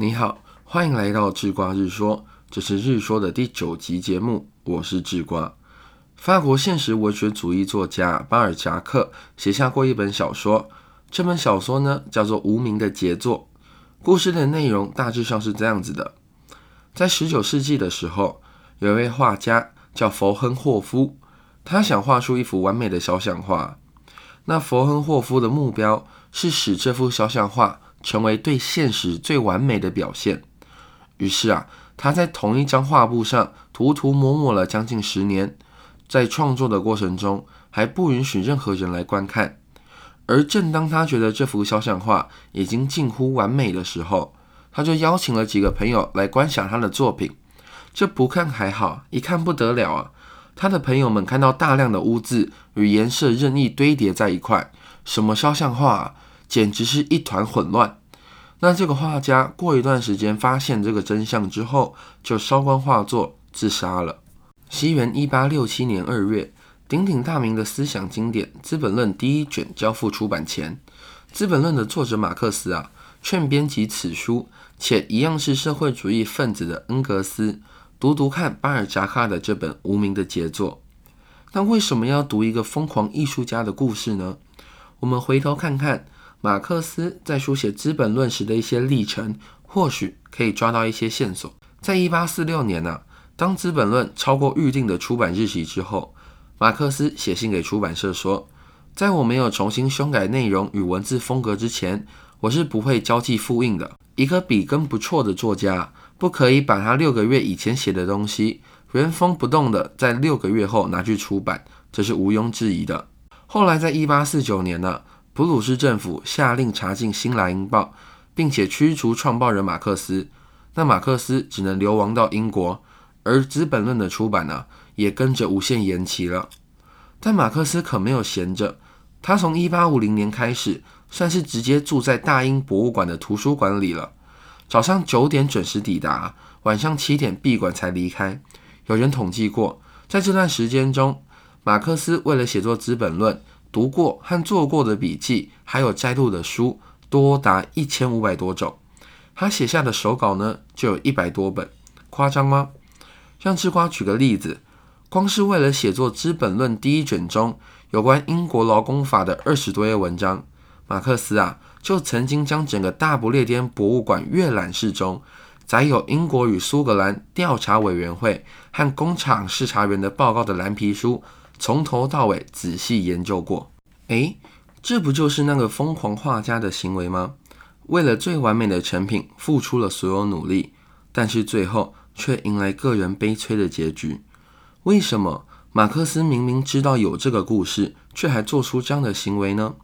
你好，欢迎来到智瓜日说，这是日说的第九集节目，我是智瓜。法国现实文学主义作家巴尔扎克写下过一本小说，这本小说呢叫做《无名的杰作》。故事的内容大致上是这样子的：在十九世纪的时候，有一位画家叫佛亨霍夫，他想画出一幅完美的肖像画。那佛亨霍夫的目标是使这幅肖像画。成为对现实最完美的表现。于是啊，他在同一张画布上涂涂抹抹了将近十年，在创作的过程中还不允许任何人来观看。而正当他觉得这幅肖像画已经近乎完美的时候，他就邀请了几个朋友来观赏他的作品。这不看还好，一看不得了啊！他的朋友们看到大量的污渍与颜色任意堆叠在一块，什么肖像画？啊简直是一团混乱。那这个画家过一段时间发现这个真相之后，就烧光画作自杀了。西元一八六七年二月，鼎鼎大名的思想经典《资本论》第一卷交付出版前，《资本论》的作者马克思啊，劝编辑此书且一样是社会主义分子的恩格斯读读看巴尔扎克的这本无名的杰作。那为什么要读一个疯狂艺术家的故事呢？我们回头看看。马克思在书写《资本论》时的一些历程，或许可以抓到一些线索。在一八四六年呢，当《资本论》超过预定的出版日期之后，马克思写信给出版社说：“在我没有重新修改内容与文字风格之前，我是不会交寄复印的。一个笔耕不错的作家，不可以把他六个月以前写的东西原封不动的在六个月后拿去出版，这是毋庸置疑的。”后来，在一八四九年呢。普鲁士政府下令查禁《新莱茵报》，并且驱逐创报人马克思。那马克思只能流亡到英国，而《资本论》的出版呢，也跟着无限延期了。但马克思可没有闲着，他从1850年开始，算是直接住在大英博物馆的图书馆里了。早上九点准时抵达，晚上七点闭馆才离开。有人统计过，在这段时间中，马克思为了写作《资本论》。读过和做过的笔记，还有摘录的书，多达一千五百多种。他写下的手稿呢，就有一百多本，夸张吗？让吃瓜举个例子，光是为了写作《资本论》第一卷中有关英国劳工法的二十多页文章，马克思啊，就曾经将整个大不列颠博物馆阅览室中载有英国与苏格兰调查委员会和工厂视察员的报告的蓝皮书。从头到尾仔细研究过，诶，这不就是那个疯狂画家的行为吗？为了最完美的成品，付出了所有努力，但是最后却迎来个人悲催的结局。为什么马克思明明知道有这个故事，却还做出这样的行为呢？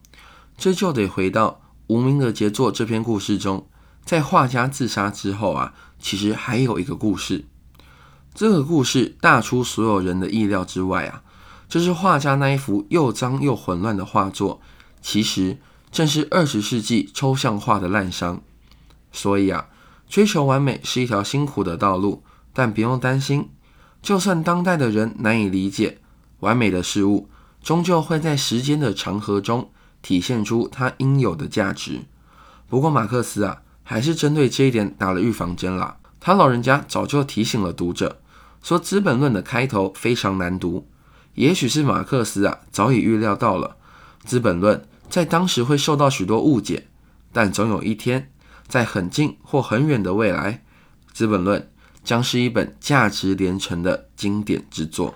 这就得回到《无名的杰作》这篇故事中，在画家自杀之后啊，其实还有一个故事。这个故事大出所有人的意料之外啊。这是画家那一幅又脏又混乱的画作，其实正是二十世纪抽象画的滥觞。所以啊，追求完美是一条辛苦的道路，但不用担心，就算当代的人难以理解，完美的事物终究会在时间的长河中体现出它应有的价值。不过马克思啊，还是针对这一点打了预防针啦。他老人家早就提醒了读者，说《资本论》的开头非常难读。也许是马克思啊，早已预料到了《资本论》在当时会受到许多误解，但总有一天，在很近或很远的未来，《资本论》将是一本价值连城的经典之作。